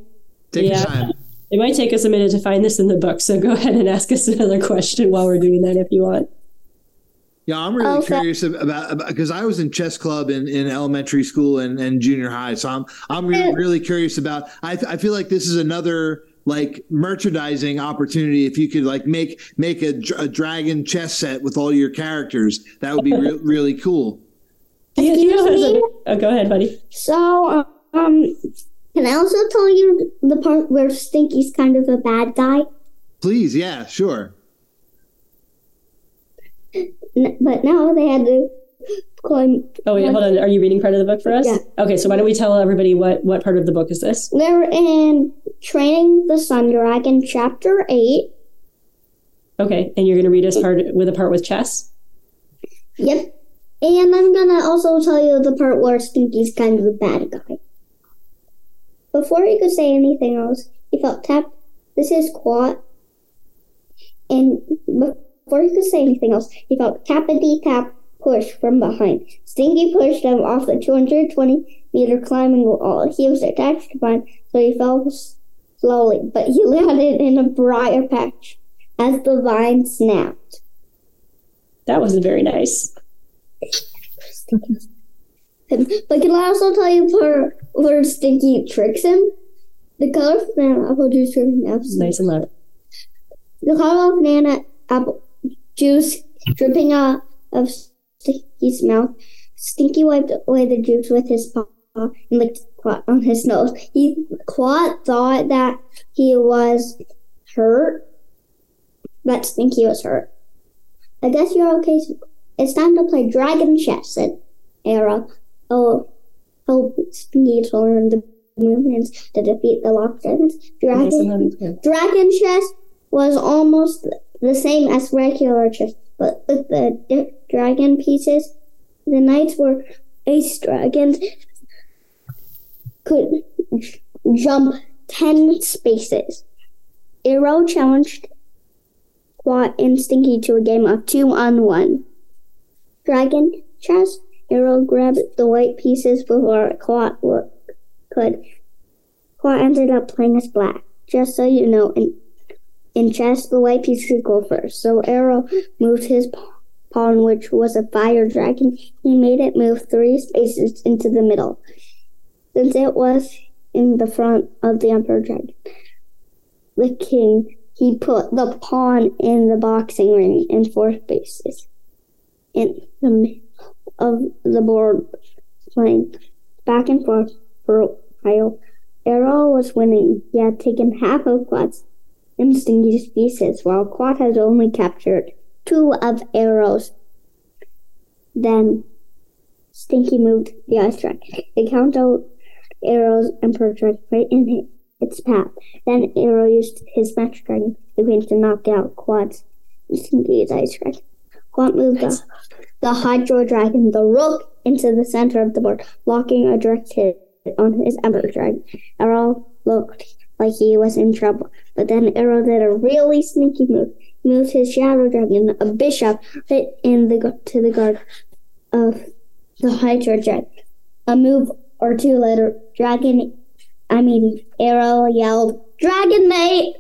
Take Yeah. your time. It might take us a minute to find this in the book, so go ahead and ask us another question while we're doing that if you want. Yeah, I'm really Okay. curious about because I was in chess club in, in elementary school and, and junior high, so I'm I'm really, really curious about. I I feel like this is another like merchandising opportunity. If you could like make make a, a dragon chess set with all your characters, that would be re- really cool. Theo, Theo has Excuse a, me? oh, go ahead, buddy. So, um, can I also tell you the part where Stinky's kind of a bad guy? Please, yeah, sure. But now they had to climb. Oh wait, hold on. Are you reading part of the book for us? Yeah. Okay, so why don't we tell everybody what what part of the book is this? They're in Training the Sun Dragon, Chapter 8. Okay, and you're going to read us part with a part with chess. Yep. And I'm gonna also tell you the part where Stinky's kind of a bad guy. Before he could say anything else, he felt tapped. This is Quat. And before he could say anything else, he felt tappity tap push from behind. Stinky pushed him off the 220 meter climbing wall. He was attached to vine, so he fell slowly, but he landed in a briar patch as the vine snapped. That wasn't very nice. But can I also tell you where, where Stinky tricks him? The color of banana apple juice dripping apples. Nice and loud. The color of banana apple juice dripping out of Stinky's mouth. Stinky wiped away the juice with his paw and licked Quat on his nose. He Quat thought that he was hurt, but Stinky was hurt. I guess you're okay. It's time to play dragon chess, said Arrow. Oh, oh, Stinky to learn the movements to defeat the locked dragons. Dragon loud and clear. Dragon chess was almost the same as regular chess, but with the dragon pieces, the knights were ace dragons could jump 10 spaces. Arrow challenged Quat and Stinky to a game of two on one. Dragon chess, Arrow grabbed the white pieces before Quat could. Quat ended up playing as black. Just so you know, in in chess, the white piece should go first. So Arrow moved his pawn, which was a fire dragon. He made it move three spaces into the middle, since it was in the front of the emperor dragon. The king, he put the pawn in the boxing ring in four spaces in the middle of the board, playing back and forth for a while. Arrow was winning. He had taken half of Quat's and Stinky's pieces, while Quat has only captured two of Arrow's. Then Stinky moved the ice track. It counted out Arrow's Emperor Dragon right in its path. Then Arrow used his Match Dragon, the Queen, to knock out Quat's and Stinky's ice dragon. Quat moved the, the Hydro Dragon, the Rook, into the center of the board, locking a direct hit on his Emperor Dragon. Arrow looked like he was in trouble. But then Arrow did a really sneaky move. He moved his Shadow Dragon, a bishop, right in the to the guard of the Hydra Dragon. A move or two later, Dragon, I mean Arrow yelled, "Dragon mate!"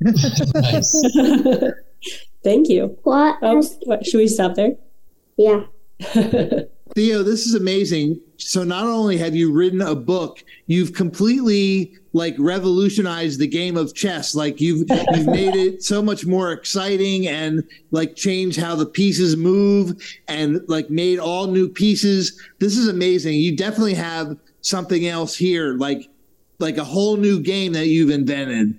Thank you. What? Oh, what, should we stop there? Yeah. Theo, this is amazing. So not only have you written a book, you've completely like revolutionized the game of chess. Like you've you've made it so much more exciting and like changed how the pieces move and like made all new pieces. This is amazing. You definitely have something else here, like like a whole new game that you've invented.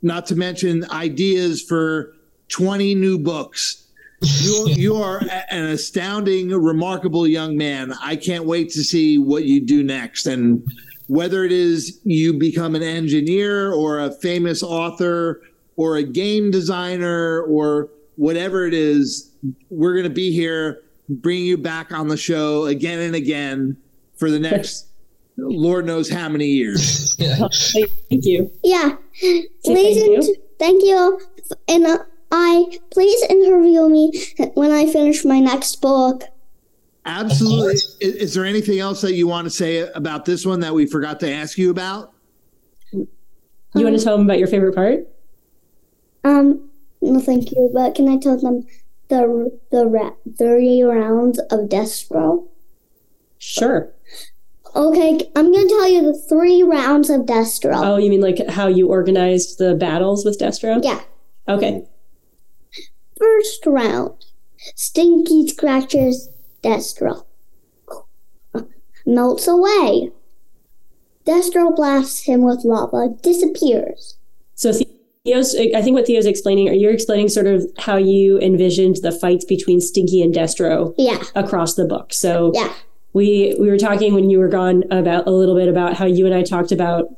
Not to mention ideas for 20 new books you, you are an astounding, remarkable young man. I can't wait to see what you do next. And whether it is you become an engineer or a famous author or a game designer or whatever it is, we're going to be here bringing you back on the show again and again for the next Lord knows how many years. Yeah. Thank you. Yeah. Say Ladies thank and thank you. And uh, I please interview me when I finish my next book. Absolutely. Is, is, there anything else that you want to say about this one that we forgot to ask you about? You um, want to tell them about your favorite part? Um, no, thank you. But can I tell them the the ra- three rounds of Destro? Sure. Okay, I'm gonna tell you the three rounds of Destro. Oh, you mean like how you organized the battles with Destro? Yeah. Okay. First round, Stinky scratches Destro. Melts away. Destro blasts him with lava, disappears. So Theo's, I think what Theo's explaining, or you're explaining sort of how you envisioned the fights between Stinky and Destro yeah. across the book? So yeah we we were talking when you were gone about a little bit about how you and I talked about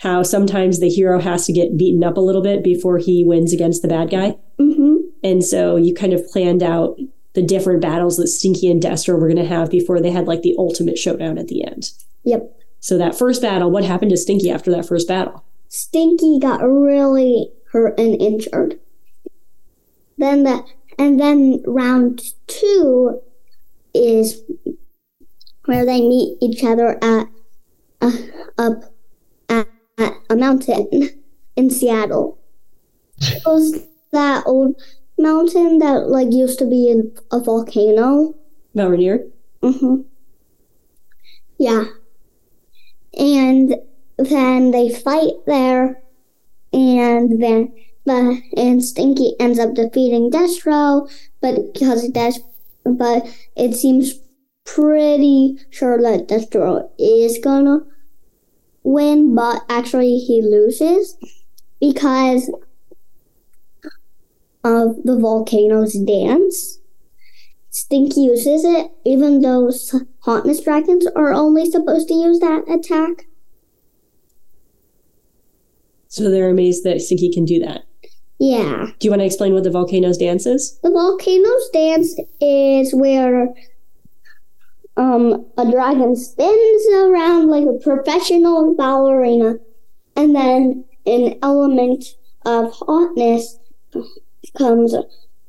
how sometimes the hero has to get beaten up a little bit before he wins against the bad guy. Mm-hmm. And so you kind of planned out the different battles that Stinky and Destro were going to have before they had like the ultimate showdown at the end. Yep. So that first battle, what happened to Stinky after that first battle? Stinky got really hurt and injured. Then the and then round two is where they meet each other at uh, up at, at, a mountain in Seattle. It was that old mountain that like used to be in a volcano. Mount Rainier. Mhm. Yeah. And then they fight there, and then the and Stinky ends up defeating Destro, but because Des, but it seems pretty sure that Destro is gonna win, but actually he loses because of the volcano's dance. Stinky uses it, even though hotness dragons are only supposed to use that attack. So they're amazed that Stinky can do that. Yeah. Do you want to explain what the volcano's dance is? The volcano's dance is where um, a dragon spins around like a professional ballerina, and then an element of hotness comes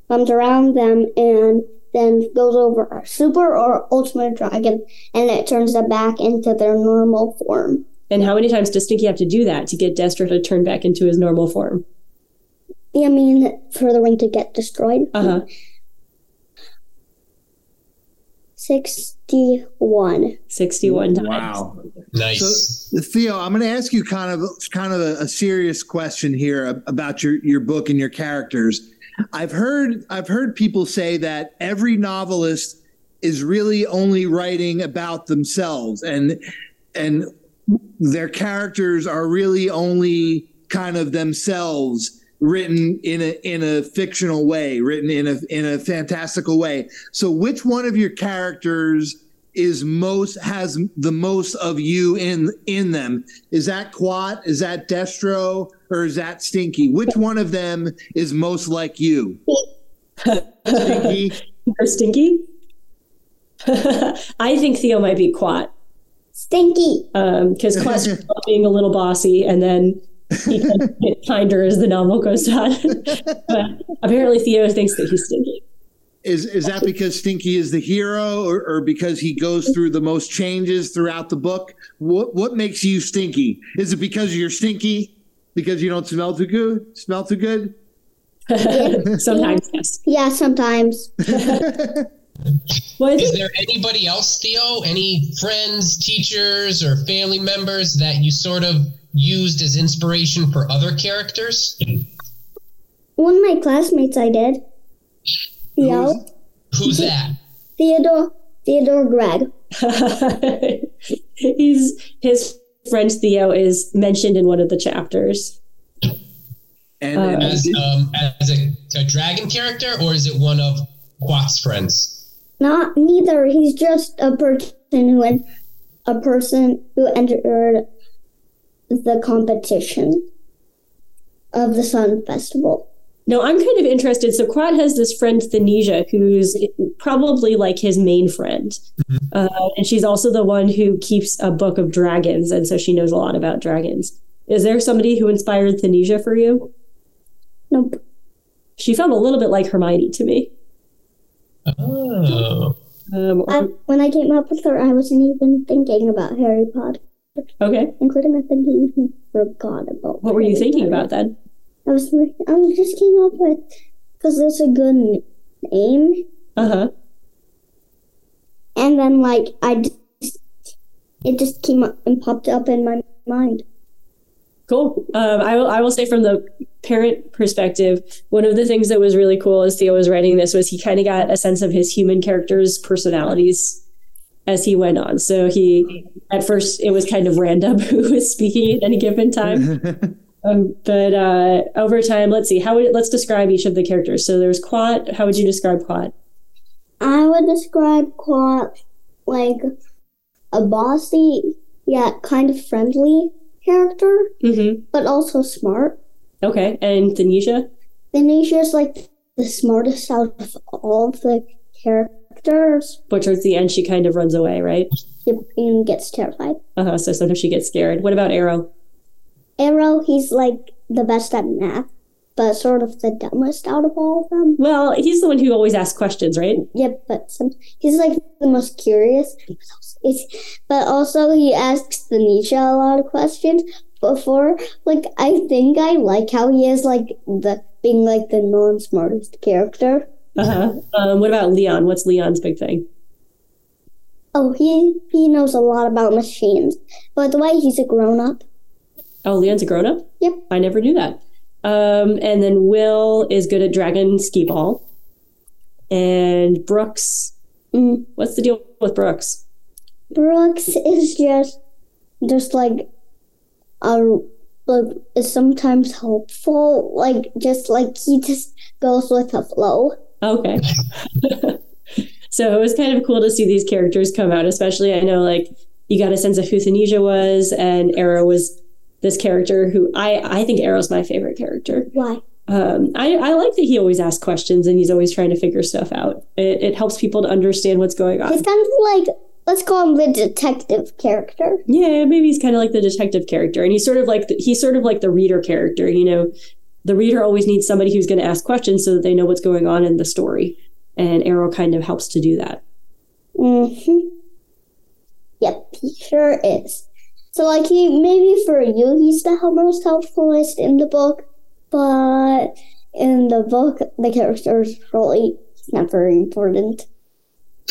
comes around them and then goes over a super or ultimate dragon, and it turns them back into their normal form. And how many times does Stinky have to do that to get Destro to turn back into his normal form? I mean, for the ring to get destroyed. Uh huh. 61. 61 times. Wow. Nice. So, Theo, I'm going to ask you kind of kind of a, a serious question here about your your book and your characters. I've heard I've heard people say that every novelist is really only writing about themselves and and their characters are really only kind of themselves written in a in a fictional way, written in a in a fantastical way. So which one of your characters is most has the most of you in in them? Is that Quat? Is that Destro? Or is that Stinky? Which one of them is most like you? Stinky. Or Stinky? I think Theo might be Quat. Stinky. Because um, Quat's being a little bossy, and then he can get kinder as the novel goes on. but apparently, Theo thinks that he's stinky. Is is that because Stinky is the hero, or, or because he goes through the most changes throughout the book? What what makes you stinky? Is it because you're stinky? Because you don't smell too good? Smell too good? sometimes, yes. Yeah, sometimes. Is there anybody else, Theo? Any friends, teachers, or family members that you sort of used as inspiration for other characters? One of my classmates I did. Theo. Who's, who's that? Theodore Theodore Greg. He's his friend Theo is mentioned in one of the chapters. And, and uh, as, um, as a, a, dragon character, or is it one of Quat's friends? Not neither. He's just a person who a person who entered the competition of the Sun Festival. No, I'm kind of interested. So Quat has this friend Thanesia, who's probably like his main friend, mm-hmm. uh, and she's also the one who keeps a book of dragons, and so she knows a lot about dragons. Is there somebody who inspired Thanesia for you? Nope. she felt a little bit like Hermione to me. Oh. Um, I, when I came up with her, I wasn't even thinking about Harry Potter, okay. including I think he forgot about. What were you thinking about then? I was I just came up with because it's a good name, Uh huh. and then like I just it just came up and popped up in my mind. Cool. Um, I will. I will say from the parent perspective, one of the things that was really cool as Theo was writing this was he kind of got a sense of his human characters' personalities as he went on. So he, at first, it was kind of random who was speaking at any given time. Um, but uh, over time, let's see. How would let's describe each of the characters. So there's Quat. How would you describe Quat? I would describe Quat like a bossy yet kind of friendly character, Mm-hmm. but also smart. Okay. And Thanesia. is like the smartest out of all the characters. But towards the end, she kind of runs away, right? She and gets terrified. Uh huh. So sometimes she gets scared. What about Arrow? Arrow, he's like the best at math, but sort of the dumbest out of all of them. Well, he's the one who always asks questions, right? Yep, but some he's like the most curious. But also he asks Thanesia a lot of questions. Before, like I think I like how he is like the being like the non smartest character. Uh huh. Um, what about Leon? What's Leon's big thing? Oh, he he knows a lot about machines. By the way, he's a grown up. Oh, Leon's a grown up? Yep. I never knew that. Um, and then Will is good at dragon skee ball. And Brooks, Mm. what's the deal with Brooks? Brooks is just just like a like is sometimes helpful. Like just like he just goes with the flow. Okay. so it was kind of cool to see these characters come out, especially I know like you got a sense of who Thanesia was, and Arrow was this character who I, I think Arrow's my favorite character. Why? Um, I, I like that he always asks questions and he's always trying to figure stuff out. It, it helps people to understand what's going on. He's kind of like let's call him the detective character. Yeah, maybe he's kind of like the detective character, and he's sort of like the, he's sort of like the reader character. You know, the reader always needs somebody who's going to ask questions so that they know what's going on in the story, and Arrow kind of helps to do that. Mm-hmm. Yep, he sure is. So like he maybe for you he's the most helpfulest in the book, but in the book the character's really not very important.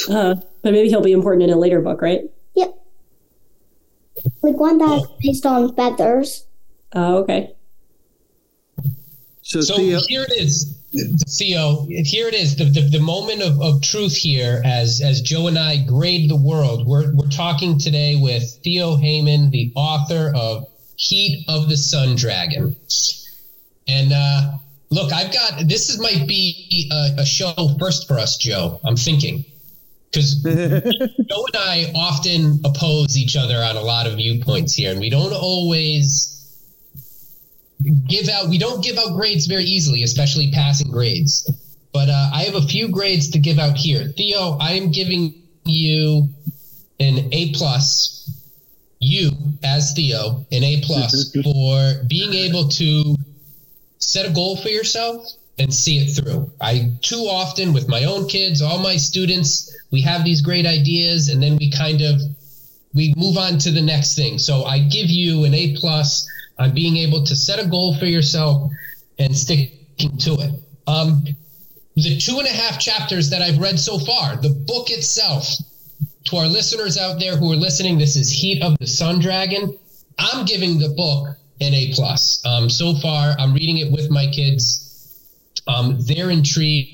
Uh, but maybe he'll be important in a later book, right? Yep. Like one that's based on feathers. Oh, okay. So, So Theo, here it is, Theo. Here it is, the, the, the moment of, of truth here as as Joe and I grade the world. We're, we're talking today with Theo Hayman, the author of Heat of the Sun Dragon. And uh, look, I've got this is might be a, a show first for us, Joe. I'm thinking. Because Joe and I often oppose each other on a lot of viewpoints here, and we don't always give out we don't give out grades very easily especially passing grades. But uh, i have a few grades to give out here. Theo i am giving you an a plus you as theo an a plus for being able to set a goal for yourself and see it through. I too often with my own kids all my students we have these great ideas and then we kind of we move on to the next thing. So i give you an a plus on being able to set a goal for yourself and sticking to it. Um, the two and a half chapters that I've read so far, the book itself, to our listeners out there who are listening, this is Heat of the Sun Dragon. I'm giving the book an A plus. Um, so far, I'm reading it with my kids. Um, they're intrigued.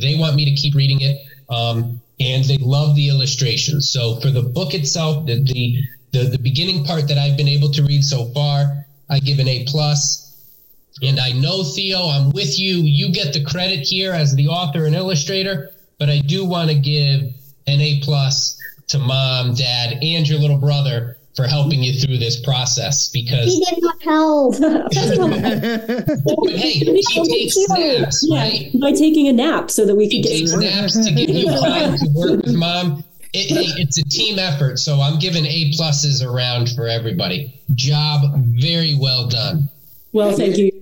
They want me to keep reading it, um, and they love the illustrations. So for the book itself, the, the the the beginning part that I've been able to read so far, I give an A plus. And I know Theo, I'm with you. You get the credit here as the author and illustrator, but I do want to give an A plus to mom, dad, and your little brother for helping you through this process because He did not help. but hey, he takes naps, Yeah, right? by taking a nap so that we He could takes get. naps to give you time to work with mom. It, hey, it's a team effort, so I'm giving A pluses around for everybody. Job very well done. Well, thank you.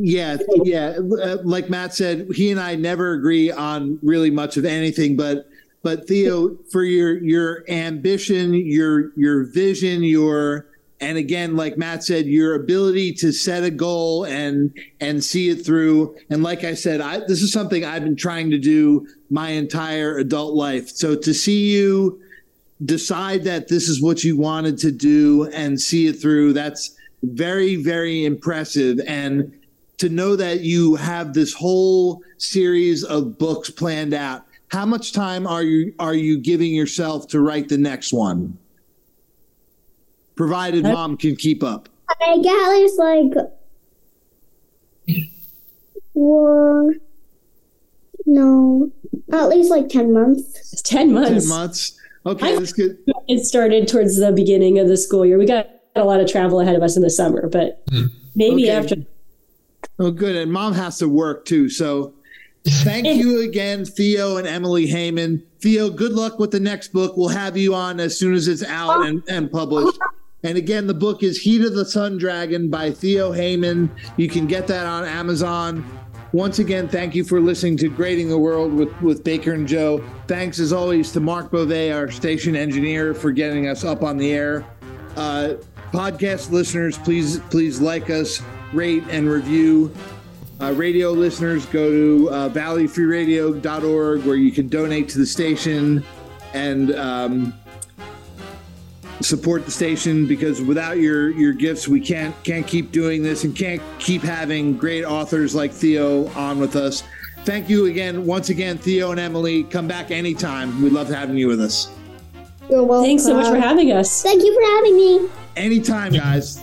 yeah, yeah. Uh, like Matt said, he and I never agree on really much of anything, but but Theo, for your your ambition, your your vision, your and again, like Matt said, your ability to set a goal and and see it through. And like I said, I, this is something I've been trying to do my entire adult life. So to see you decide that this is what you wanted to do and see it through, that's very, very impressive. And to know that you have this whole series of books planned out. How much time are you are you giving yourself to write the next one? Provided mom can keep up. I get at least like four no. At least like ten months. It's ten months. Ten months. Okay, I- that's good. It started towards the beginning of the school year. We got a lot of travel ahead of us in the summer, but hmm. maybe Okay. after. Oh, good. And mom has to work too. So thank you again, Theo and Emily Hayman. Theo, good luck with the next book. We'll have you on as soon as it's out and, and published. And again, the book is Heat of the Sun Dragon by Theo Hayman. You can get that on Amazon. Once again, thank you for listening to Grading the World with, with Baker and Joe. Thanks as always to Mark Beauvais, our station engineer, for getting us up on the air. Uh, podcast listeners, please please like us, rate and review. Uh, radio listeners, go to uh, valleyfreeradio.org where you can donate to the station and um, support the station because without your your gifts, we can't can't keep doing this and can't keep having great authors like Theo on with us. Thank you again, once again, Theo and Emily. Come back anytime. We'd love to having you with us. You're welcome. Thanks so much for having us. Thank you for having me. Anytime, guys.